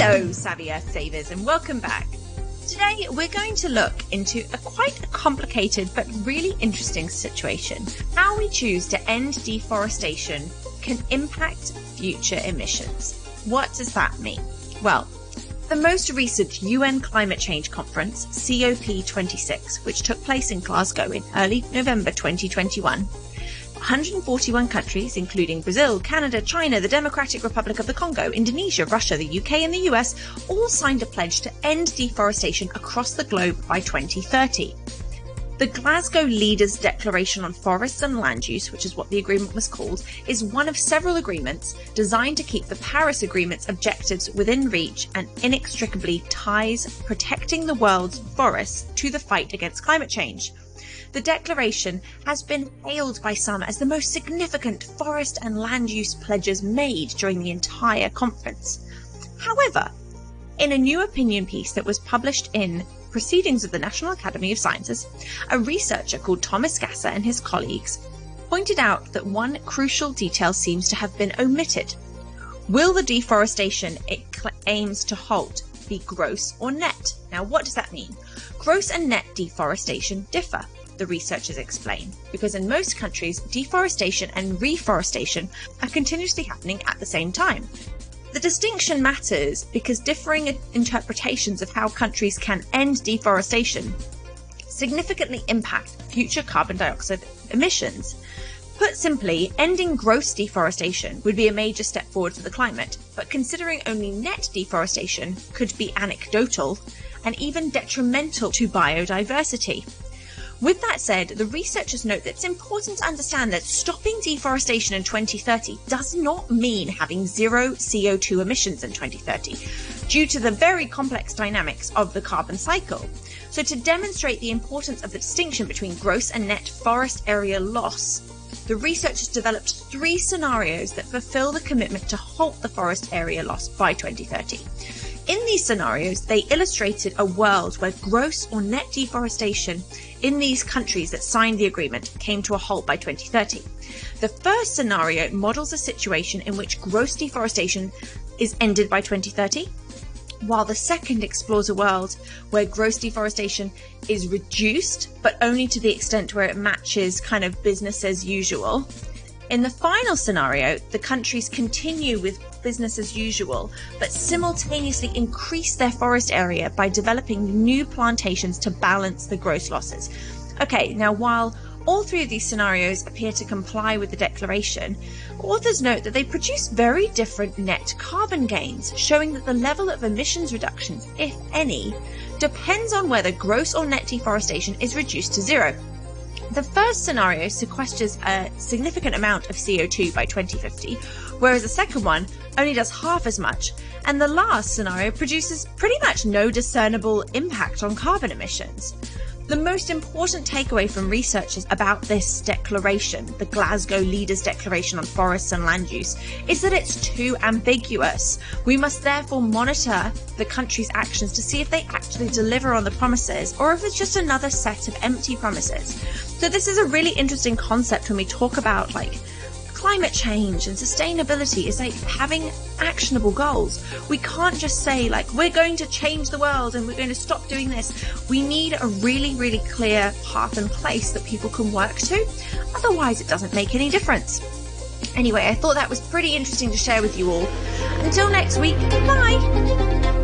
Hello, Savvy Earth Savers, and welcome back. Today, we're going to look into a quite a complicated but really interesting situation. How we choose to end deforestation can impact future emissions. What does that mean? Well, the most recent UN Climate Change Conference, COP26, which took place in Glasgow in early November 2021, 141 countries, including Brazil, Canada, China, the Democratic Republic of the Congo, Indonesia, Russia, the UK, and the US, all signed a pledge to end deforestation across the globe by 2030. The Glasgow Leaders Declaration on Forests and Land Use, which is what the agreement was called, is one of several agreements designed to keep the Paris Agreement's objectives within reach and inextricably ties protecting the world's forests to the fight against climate change. The declaration has been hailed by some as the most significant forest and land use pledges made during the entire conference. However, in a new opinion piece that was published in Proceedings of the National Academy of Sciences, a researcher called Thomas Gasser and his colleagues pointed out that one crucial detail seems to have been omitted. Will the deforestation it aims to halt be gross or net? Now, what does that mean? Gross and net deforestation differ the researchers explain, because in most countries, deforestation and reforestation are continuously happening at the same time. The distinction matters because differing interpretations of how countries can end deforestation significantly impact future carbon dioxide emissions. Put simply, ending gross deforestation would be a major step forward for the climate, but considering only net deforestation could be anecdotal and even detrimental to biodiversity. With that said, the researchers note that it's important to understand that stopping deforestation in 2030 does not mean having zero CO2 emissions in 2030, due to the very complex dynamics of the carbon cycle. So, to demonstrate the importance of the distinction between gross and net forest area loss, the researchers developed three scenarios that fulfill the commitment to halt the forest area loss by 2030. In these scenarios, they illustrated a world where gross or net deforestation in these countries that signed the agreement came to a halt by 2030. The first scenario models a situation in which gross deforestation is ended by 2030, while the second explores a world where gross deforestation is reduced, but only to the extent where it matches kind of business as usual. In the final scenario, the countries continue with business as usual, but simultaneously increase their forest area by developing new plantations to balance the gross losses. Okay, now while all three of these scenarios appear to comply with the declaration, authors note that they produce very different net carbon gains, showing that the level of emissions reductions, if any, depends on whether gross or net deforestation is reduced to zero. The first scenario sequesters a significant amount of CO2 by 2050, whereas the second one only does half as much, and the last scenario produces pretty much no discernible impact on carbon emissions. The most important takeaway from researchers about this declaration, the Glasgow Leaders Declaration on Forests and Land Use, is that it's too ambiguous. We must therefore monitor the country's actions to see if they actually deliver on the promises or if it's just another set of empty promises. So this is a really interesting concept when we talk about like climate change and sustainability is like having actionable goals. We can't just say like, we're going to change the world and we're going to stop doing this. We need a really, really clear path and place that people can work to. Otherwise it doesn't make any difference. Anyway, I thought that was pretty interesting to share with you all. Until next week, bye!